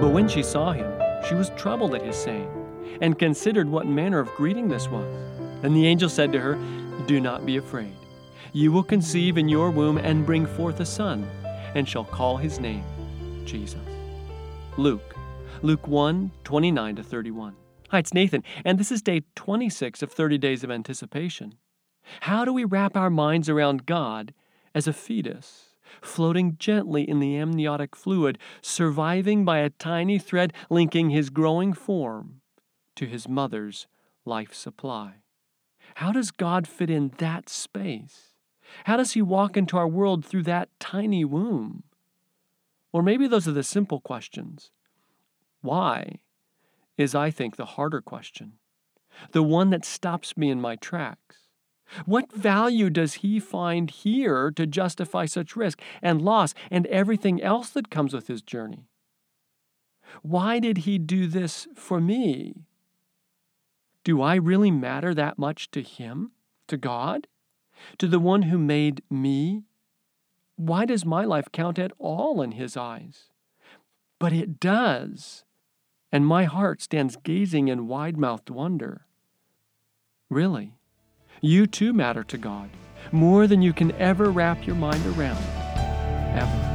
But when she saw him, she was troubled at his saying, and considered what manner of greeting this was. And the angel said to her, Do not be afraid. You will conceive in your womb and bring forth a son, and shall call his name Jesus. Luke, Luke 1 29 to 31. Hi, it's Nathan, and this is day 26 of 30 days of anticipation. How do we wrap our minds around God as a fetus? Floating gently in the amniotic fluid, surviving by a tiny thread linking his growing form to his mother's life supply. How does God fit in that space? How does he walk into our world through that tiny womb? Or maybe those are the simple questions. Why is, I think, the harder question, the one that stops me in my tracks. What value does he find here to justify such risk and loss and everything else that comes with his journey? Why did he do this for me? Do I really matter that much to him, to God, to the one who made me? Why does my life count at all in his eyes? But it does, and my heart stands gazing in wide mouthed wonder. Really? You too matter to God, more than you can ever wrap your mind around, ever.